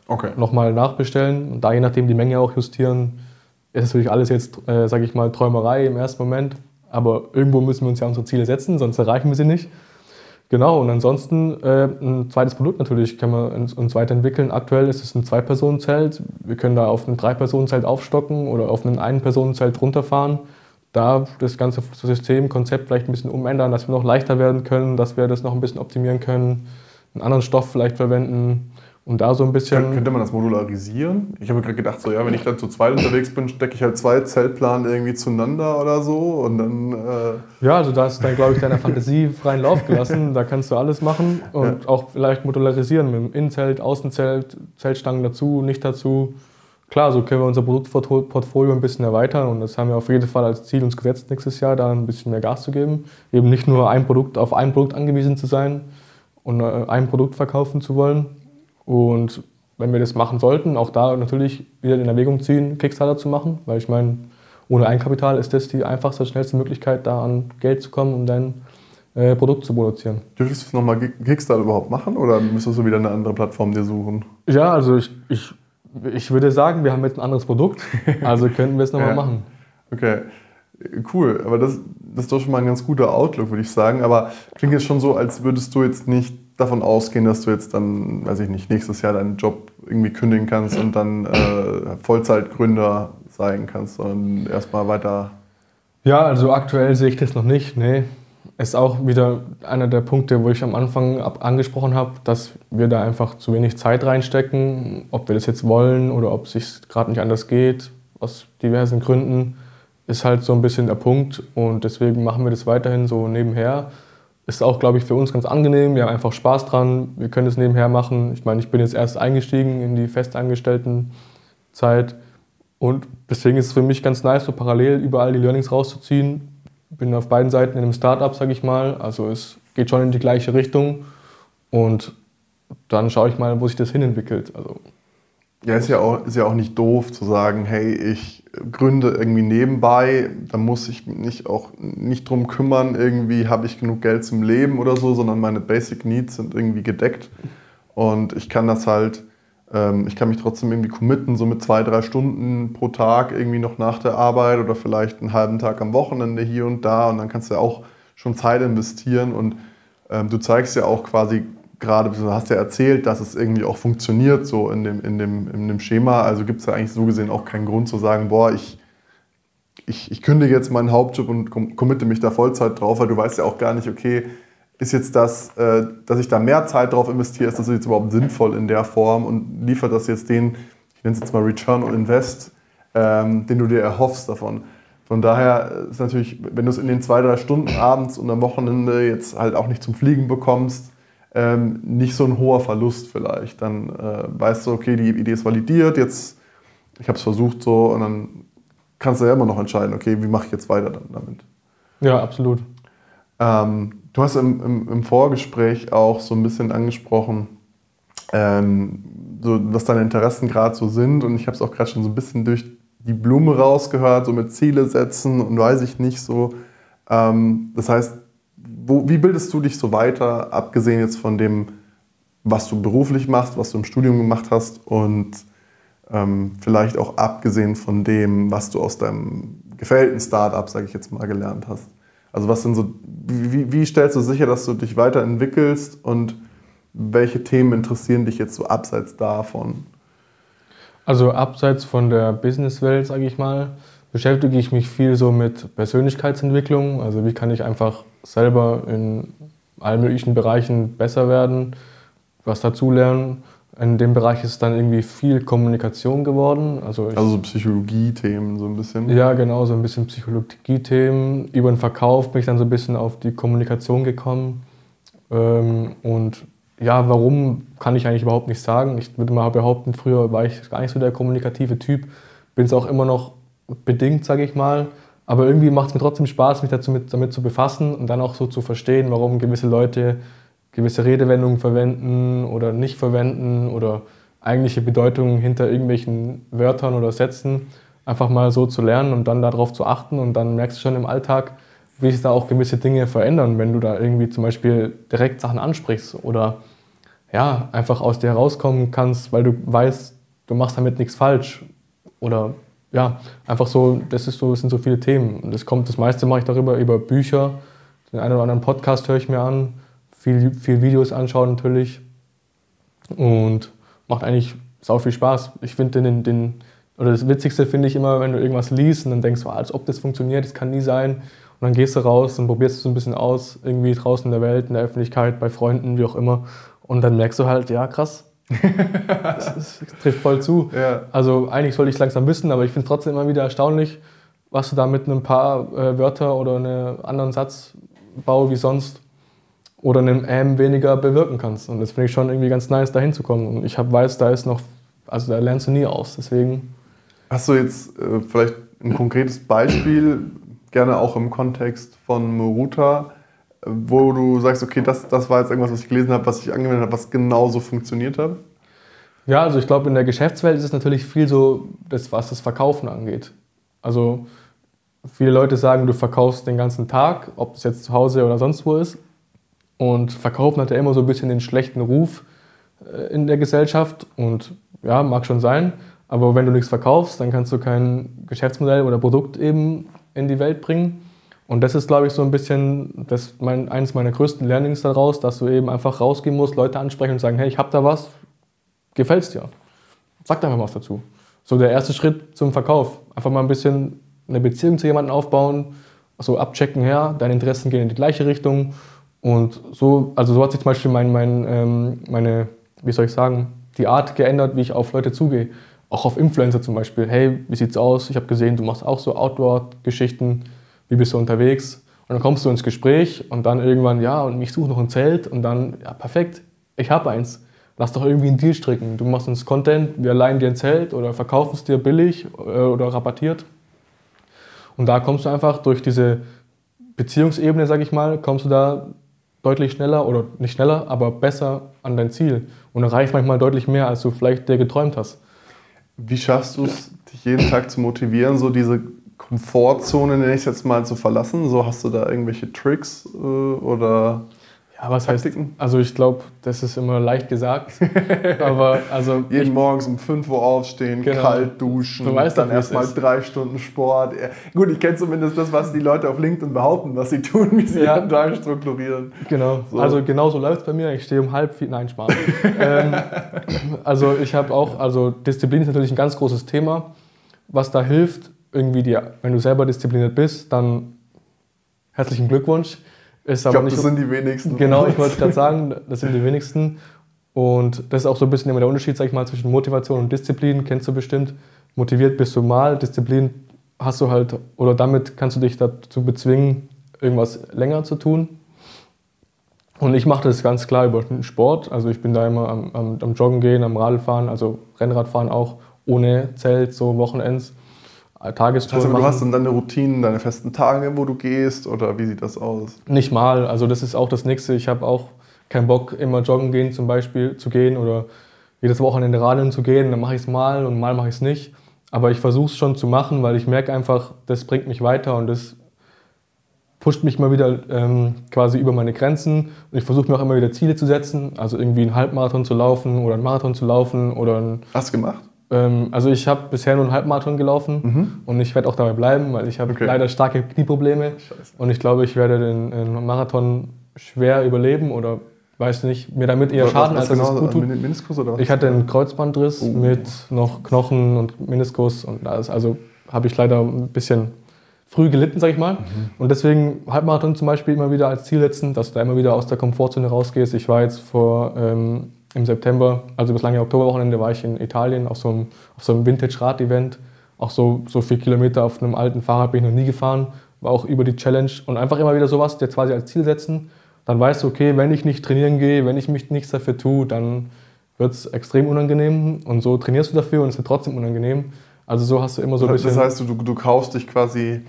okay. noch mal nachbestellen und da je nachdem die Menge auch justieren. Ist natürlich alles jetzt, äh, sag ich mal, Träumerei im ersten Moment, aber irgendwo müssen wir uns ja unsere Ziele setzen, sonst erreichen wir sie nicht. Genau, und ansonsten äh, ein zweites Produkt natürlich können wir uns, uns weiterentwickeln. Aktuell ist es ein Zwei-Personen-Zelt. Wir können da auf ein Drei-Personen-Zelt aufstocken oder auf ein Ein-Personen-Zelt runterfahren. Da das ganze System, Konzept vielleicht ein bisschen umändern, dass wir noch leichter werden können, dass wir das noch ein bisschen optimieren können, einen anderen Stoff vielleicht verwenden. Und da so ein bisschen. Könnte man das modularisieren? Ich habe gerade gedacht, so ja, wenn ich dann zu zweit unterwegs bin, stecke ich halt zwei Zeltplan irgendwie zueinander oder so und dann. Äh ja, also da ist dann, glaube ich, deiner Fantasie freien Lauf gelassen. Da kannst du alles machen und ja. auch vielleicht modularisieren mit dem Innenzelt, Außenzelt, Zeltstangen dazu, nicht dazu. Klar, so können wir unser Produktportfolio ein bisschen erweitern und das haben wir auf jeden Fall als Ziel uns gesetzt, nächstes Jahr da ein bisschen mehr Gas zu geben. Eben nicht nur ein Produkt auf ein Produkt angewiesen zu sein und äh, ein Produkt verkaufen zu wollen, und wenn wir das machen sollten, auch da natürlich wieder in Erwägung ziehen, Kickstarter zu machen, weil ich meine, ohne Eigenkapital ist das die einfachste, schnellste Möglichkeit, da an Geld zu kommen, um dein äh, Produkt zu produzieren. Dürftest du nochmal Kickstarter überhaupt machen oder müsstest du wieder eine andere Plattform dir suchen? Ja, also ich, ich, ich würde sagen, wir haben jetzt ein anderes Produkt, also könnten wir es nochmal ja. machen. Okay, cool. Aber das, das ist doch schon mal ein ganz guter Outlook, würde ich sagen. Aber klingt jetzt schon so, als würdest du jetzt nicht davon ausgehen, dass du jetzt dann, weiß ich nicht, nächstes Jahr deinen Job irgendwie kündigen kannst und dann äh, Vollzeitgründer sein kannst, sondern erstmal weiter. Ja, also aktuell sehe ich das noch nicht. Nee. Ist auch wieder einer der Punkte, wo ich am Anfang angesprochen habe, dass wir da einfach zu wenig Zeit reinstecken, ob wir das jetzt wollen oder ob es sich gerade nicht anders geht, aus diversen Gründen. ist halt so ein bisschen der Punkt und deswegen machen wir das weiterhin so nebenher. Ist auch, glaube ich, für uns ganz angenehm. Wir haben einfach Spaß dran. Wir können es nebenher machen. Ich meine, ich bin jetzt erst eingestiegen in die festangestellten Zeit und deswegen ist es für mich ganz nice, so parallel überall die Learnings rauszuziehen. Bin auf beiden Seiten in einem Startup, sage ich mal. Also es geht schon in die gleiche Richtung und dann schaue ich mal, wo sich das hinentwickelt. Also ja, ist ja, auch, ist ja auch nicht doof zu sagen, hey, ich gründe irgendwie nebenbei, da muss ich mich auch nicht drum kümmern, irgendwie habe ich genug Geld zum Leben oder so, sondern meine Basic Needs sind irgendwie gedeckt. Und ich kann das halt, ähm, ich kann mich trotzdem irgendwie committen, so mit zwei, drei Stunden pro Tag irgendwie noch nach der Arbeit oder vielleicht einen halben Tag am Wochenende hier und da. Und dann kannst du ja auch schon Zeit investieren und ähm, du zeigst ja auch quasi gerade, du hast ja erzählt, dass es irgendwie auch funktioniert so in dem, in dem, in dem Schema. Also gibt es ja eigentlich so gesehen auch keinen Grund zu sagen, boah, ich, ich, ich kündige jetzt meinen Hauptjob und committe mich da Vollzeit drauf, weil du weißt ja auch gar nicht, okay, ist jetzt das, äh, dass ich da mehr Zeit drauf investiere, ist das jetzt überhaupt sinnvoll in der Form und liefert das jetzt den, ich nenne es jetzt mal Return on Invest, ähm, den du dir erhoffst davon. Von daher ist natürlich, wenn du es in den zwei, drei Stunden abends und am Wochenende jetzt halt auch nicht zum Fliegen bekommst, ähm, nicht so ein hoher Verlust vielleicht. Dann äh, weißt du, okay, die Idee ist validiert, jetzt, ich habe es versucht so und dann kannst du ja immer noch entscheiden, okay, wie mache ich jetzt weiter dann damit. Ja, absolut. Ähm, du hast im, im, im, Vorgespräch auch so ein bisschen angesprochen, ähm, so, was deine Interessen gerade so sind und ich habe es auch gerade schon so ein bisschen durch die Blume rausgehört, so mit Ziele setzen und weiß ich nicht so. Ähm, das heißt, wo, wie bildest du dich so weiter, abgesehen jetzt von dem, was du beruflich machst, was du im Studium gemacht hast und ähm, vielleicht auch abgesehen von dem, was du aus deinem gefällten Startup, sage ich jetzt mal, gelernt hast? Also was sind so, wie, wie stellst du sicher, dass du dich weiterentwickelst und welche Themen interessieren dich jetzt so abseits davon? Also abseits von der Businesswelt, sage ich mal, beschäftige ich mich viel so mit Persönlichkeitsentwicklung. Also wie kann ich einfach selber in allen möglichen Bereichen besser werden, was dazulernen. In dem Bereich ist dann irgendwie viel Kommunikation geworden. Also, also so Psychologie-Themen so ein bisschen? Ja, genau, so ein bisschen Psychologie-Themen. Über den Verkauf bin ich dann so ein bisschen auf die Kommunikation gekommen. Ähm, und ja, warum kann ich eigentlich überhaupt nicht sagen. Ich würde mal behaupten, früher war ich gar nicht so der kommunikative Typ. Bin es auch immer noch bedingt, sage ich mal. Aber irgendwie macht es mir trotzdem Spaß, mich dazu mit, damit zu befassen und dann auch so zu verstehen, warum gewisse Leute gewisse Redewendungen verwenden oder nicht verwenden oder eigentliche Bedeutungen hinter irgendwelchen Wörtern oder Sätzen einfach mal so zu lernen und dann darauf zu achten. Und dann merkst du schon im Alltag, wie sich da auch gewisse Dinge verändern, wenn du da irgendwie zum Beispiel direkt Sachen ansprichst oder ja, einfach aus dir herauskommen kannst, weil du weißt, du machst damit nichts falsch oder ja, einfach so, das ist so, das sind so viele Themen. Und das kommt, das meiste mache ich darüber, über Bücher. Den einen oder anderen Podcast höre ich mir an, viel, viel Videos anschauen natürlich. Und macht eigentlich sau viel Spaß. Ich finde den, den, oder das Witzigste finde ich immer, wenn du irgendwas liest und dann denkst, oh, als ob das funktioniert, das kann nie sein. Und dann gehst du raus und probierst es ein bisschen aus, irgendwie draußen in der Welt, in der Öffentlichkeit, bei Freunden, wie auch immer. Und dann merkst du halt, ja krass, das, das, trifft voll zu. Ja. Also eigentlich sollte ich es langsam wissen, aber ich finde es trotzdem immer wieder erstaunlich, was du da mit einem paar äh, Wörter oder einem anderen Satzbau wie sonst oder einem M weniger bewirken kannst. Und das finde ich schon irgendwie ganz nice, da hinzukommen. Und ich hab, weiß, da ist noch, also da lernst du nie aus. Deswegen. Hast du jetzt äh, vielleicht ein konkretes Beispiel, gerne auch im Kontext von Moruta, wo du sagst, okay, das, das war jetzt irgendwas, was ich gelesen habe, was ich angewendet habe, was genauso funktioniert hat? Ja, also ich glaube, in der Geschäftswelt ist es natürlich viel so, das, was das Verkaufen angeht. Also viele Leute sagen, du verkaufst den ganzen Tag, ob es jetzt zu Hause oder sonst wo ist. Und Verkaufen hat ja immer so ein bisschen den schlechten Ruf äh, in der Gesellschaft. Und ja, mag schon sein. Aber wenn du nichts verkaufst, dann kannst du kein Geschäftsmodell oder Produkt eben in die Welt bringen. Und das ist, glaube ich, so ein bisschen das mein, eines meiner größten Learnings daraus, dass du eben einfach rausgehen musst, Leute ansprechen und sagen, hey, ich habe da was, gefällt's dir? Sag da mal was dazu. So der erste Schritt zum Verkauf. Einfach mal ein bisschen eine Beziehung zu jemandem aufbauen, so abchecken, her, deine Interessen gehen in die gleiche Richtung. Und so, also so hat sich zum Beispiel mein, mein, ähm, meine, wie soll ich sagen, die Art geändert, wie ich auf Leute zugehe. auch auf Influencer zum Beispiel. Hey, wie sieht's aus? Ich habe gesehen, du machst auch so Outdoor-Geschichten. Wie bist du unterwegs? Und dann kommst du ins Gespräch und dann irgendwann, ja, und ich suche noch ein Zelt und dann, ja, perfekt, ich habe eins. Lass doch irgendwie einen Deal stricken. Du machst uns Content, wir leihen dir ein Zelt oder verkaufen es dir billig äh, oder rabattiert. Und da kommst du einfach durch diese Beziehungsebene, sag ich mal, kommst du da deutlich schneller oder nicht schneller, aber besser an dein Ziel und erreichst manchmal deutlich mehr, als du vielleicht dir geträumt hast. Wie schaffst du es, dich jeden Tag zu motivieren, so diese Komfortzone, nenne ich es jetzt mal, zu verlassen? So hast du da irgendwelche Tricks äh, oder ja, was Taktiken? heißt, also ich glaube, das ist immer leicht gesagt, aber also... Jeden ich, morgens um 5 Uhr aufstehen, genau. kalt duschen, du weißt dann erstmal drei Stunden Sport. Gut, ich kenne zumindest das, was die Leute auf LinkedIn behaupten, was sie tun, wie sie ja. ihren Tag strukturieren. Genau, so. also genau so läuft es bei mir. Ich stehe um halb vier, nein, Spaß. ähm, also ich habe auch, also Disziplin ist natürlich ein ganz großes Thema. Was da hilft, irgendwie dir, wenn du selber diszipliniert bist, dann herzlichen Glückwunsch ist ich glaube, das sind die wenigsten. Genau, ich wollte gerade sagen, das sind die wenigsten. Und das ist auch so ein bisschen immer der Unterschied, sag ich mal, zwischen Motivation und Disziplin, kennst du bestimmt. Motiviert bist du mal, Disziplin hast du halt, oder damit kannst du dich dazu bezwingen, irgendwas länger zu tun. Und ich mache das ganz klar über den Sport. Also ich bin da immer am, am, am Joggen gehen, am Radfahren, also Rennradfahren auch ohne Zelt, so Wochenends. Tagestour das heißt, Du hast dann deine Routinen, deine festen Tage, wo du gehst oder wie sieht das aus? Nicht mal, also das ist auch das Nächste. Ich habe auch keinen Bock, immer joggen gehen zum Beispiel zu gehen oder jedes Wochenende radeln zu gehen. Dann mache ich es mal und mal mache ich es nicht. Aber ich versuche es schon zu machen, weil ich merke einfach, das bringt mich weiter und das pusht mich mal wieder ähm, quasi über meine Grenzen. Und ich versuche mir auch immer wieder Ziele zu setzen, also irgendwie einen Halbmarathon zu laufen oder einen Marathon zu laufen oder ein Hast du gemacht? Ähm, also ich habe bisher nur einen Halbmarathon gelaufen mhm. und ich werde auch dabei bleiben, weil ich habe okay. leider starke Knieprobleme Scheiße. und ich glaube, ich werde den, den, Marathon schwer überleben oder weiß nicht, mir damit eher schaden, als genau, es gut tut. Meniskus oder was? Ich hatte einen Kreuzbandriss oh. mit noch Knochen und Meniskus und alles. Also habe ich leider ein bisschen früh gelitten, sag ich mal. Mhm. Und deswegen Halbmarathon zum Beispiel immer wieder als Ziel setzen, dass du da immer wieder aus der Komfortzone rausgehst. Ich war jetzt vor ähm, im September, also bis lange Oktoberwochenende, war ich in Italien auf so einem, so einem Vintage-Rad-Event. Auch so, so viele Kilometer auf einem alten Fahrrad bin ich noch nie gefahren. War auch über die Challenge und einfach immer wieder sowas, jetzt quasi als Ziel setzen. Dann weißt du, okay, wenn ich nicht trainieren gehe, wenn ich mich nichts dafür tue, dann wird es extrem unangenehm. Und so trainierst du dafür und es wird trotzdem unangenehm. Also so hast du immer so ein bisschen. Das heißt, du, du kaufst dich quasi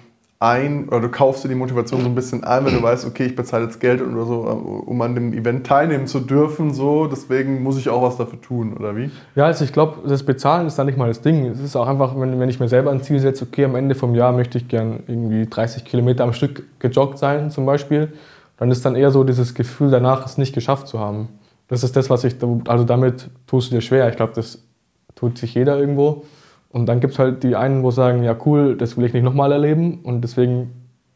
ein oder du kaufst dir die Motivation so ein bisschen ein, wenn du weißt, okay, ich bezahle jetzt Geld oder so, um an dem Event teilnehmen zu dürfen, so, deswegen muss ich auch was dafür tun, oder wie? Ja, also ich glaube, das Bezahlen ist da nicht mal das Ding. Es ist auch einfach, wenn, wenn ich mir selber ein Ziel setze, okay, am Ende vom Jahr möchte ich gern irgendwie 30 Kilometer am Stück gejoggt sein, zum Beispiel, dann ist dann eher so dieses Gefühl danach, es nicht geschafft zu haben. Das ist das, was ich, also damit tust du dir schwer. Ich glaube, das tut sich jeder irgendwo. Und dann gibt es halt die einen, wo sagen, ja cool, das will ich nicht nochmal erleben und deswegen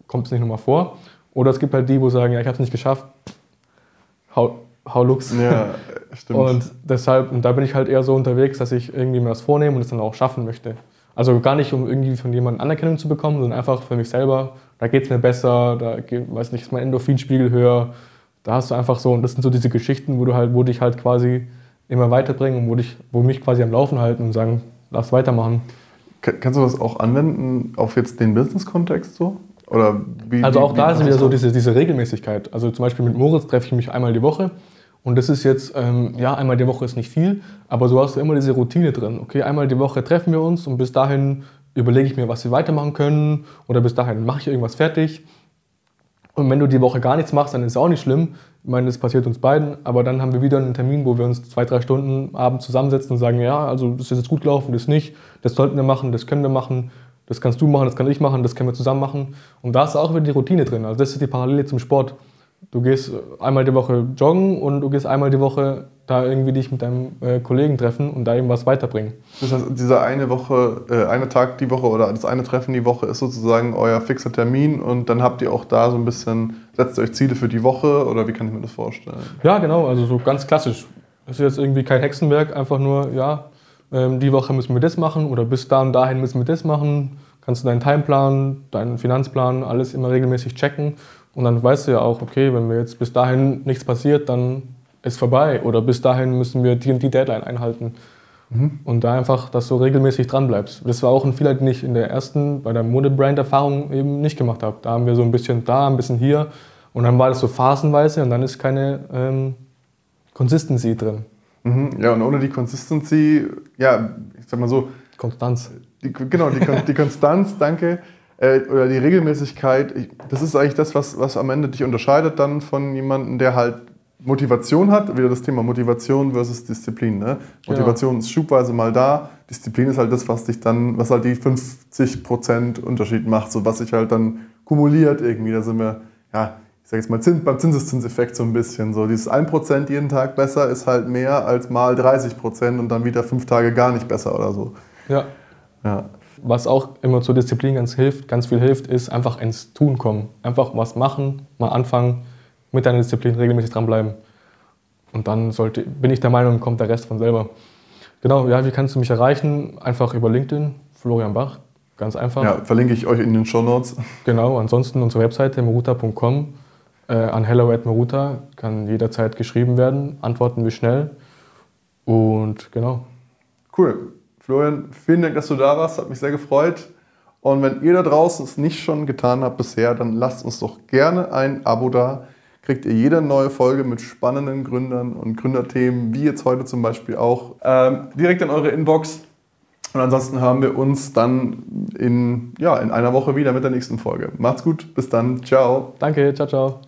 kommt es nicht nochmal vor. Oder es gibt halt die, wo sagen, ja, ich habe es nicht geschafft, hau, hau Lux. Ja, stimmt. Und deshalb, und da bin ich halt eher so unterwegs, dass ich irgendwie mir das vornehme und es dann auch schaffen möchte. Also gar nicht, um irgendwie von jemandem Anerkennung zu bekommen, sondern einfach für mich selber. Da geht es mir besser, da geht, weiß nicht, ist mein Endorphinspiegel höher. Da hast du einfach so, und das sind so diese Geschichten, wo du halt, wo dich halt quasi immer weiterbringen und wo, dich, wo mich quasi am Laufen halten und sagen, lass weitermachen. Kannst du das auch anwenden auf jetzt den Business-Kontext so? Oder wie, also auch wie, da ist wieder so diese, diese Regelmäßigkeit. Also zum Beispiel mit Moritz treffe ich mich einmal die Woche und das ist jetzt, ähm, ja, einmal die Woche ist nicht viel, aber so hast du immer diese Routine drin. Okay, einmal die Woche treffen wir uns und bis dahin überlege ich mir, was wir weitermachen können oder bis dahin mache ich irgendwas fertig. Und wenn du die Woche gar nichts machst, dann ist es auch nicht schlimm. Ich meine, das passiert uns beiden, aber dann haben wir wieder einen Termin, wo wir uns zwei, drei Stunden abends zusammensetzen und sagen, ja, also das ist jetzt gut gelaufen, das nicht, das sollten wir machen, das können wir machen, das kannst du machen, das kann ich machen, das können wir zusammen machen. Und da ist auch wieder die Routine drin. Also das ist die Parallele zum Sport. Du gehst einmal die Woche joggen und du gehst einmal die Woche da irgendwie dich mit deinem äh, Kollegen treffen und da eben was weiterbringen. Das heißt, dieser eine Woche, äh, eine Tag die Woche oder das eine Treffen die Woche ist sozusagen euer fixer Termin und dann habt ihr auch da so ein bisschen, setzt euch Ziele für die Woche oder wie kann ich mir das vorstellen? Ja, genau, also so ganz klassisch. Das ist jetzt irgendwie kein Hexenwerk, einfach nur, ja, ähm, die Woche müssen wir das machen oder bis da und dahin müssen wir das machen. Kannst du deinen Timeplan, deinen Finanzplan, alles immer regelmäßig checken und dann weißt du ja auch, okay, wenn mir jetzt bis dahin nichts passiert, dann ist vorbei oder bis dahin müssen wir die und die Deadline einhalten. Mhm. Und da einfach, dass du regelmäßig dran bleibst. Das war auch ein Fehler, den ich in der ersten, bei der Modebrand-Erfahrung eben nicht gemacht habe. Da haben wir so ein bisschen da, ein bisschen hier. Und dann war das so phasenweise und dann ist keine ähm, Consistency drin. Mhm. Ja, und ohne die Consistency, ja, ich sag mal so. Konstanz. Die, genau, die, die Konstanz, danke. Äh, oder die Regelmäßigkeit, das ist eigentlich das, was, was am Ende dich unterscheidet dann von jemandem, der halt Motivation hat, wieder das Thema Motivation versus Disziplin. Ne? Motivation ja. ist schubweise mal da, Disziplin ist halt das, was dich dann, was halt die 50% Unterschied macht, so was sich halt dann kumuliert irgendwie. Da sind wir, ja, ich sag jetzt mal Zins, beim Zinseszinseffekt so ein bisschen. So dieses 1% jeden Tag besser ist halt mehr als mal 30% und dann wieder fünf Tage gar nicht besser oder so. Ja. ja. Was auch immer zur Disziplin ganz hilft, ganz viel hilft, ist einfach ins Tun kommen. Einfach was machen, mal anfangen mit deiner Disziplin regelmäßig dranbleiben. Und dann sollte, bin ich der Meinung, kommt der Rest von selber. Genau, ja, wie kannst du mich erreichen? Einfach über LinkedIn, Florian Bach, ganz einfach. Ja, verlinke ich euch in den Show Notes. Genau, ansonsten unsere Webseite meruta.com äh, an hello at meruta kann jederzeit geschrieben werden, antworten wir schnell. Und genau. Cool. Florian, vielen Dank, dass du da warst, hat mich sehr gefreut. Und wenn ihr da draußen es nicht schon getan habt bisher, dann lasst uns doch gerne ein Abo da kriegt ihr jede neue Folge mit spannenden Gründern und Gründerthemen, wie jetzt heute zum Beispiel auch, ähm, direkt in eure Inbox. Und ansonsten haben wir uns dann in, ja, in einer Woche wieder mit der nächsten Folge. Macht's gut, bis dann, ciao. Danke, ciao, ciao.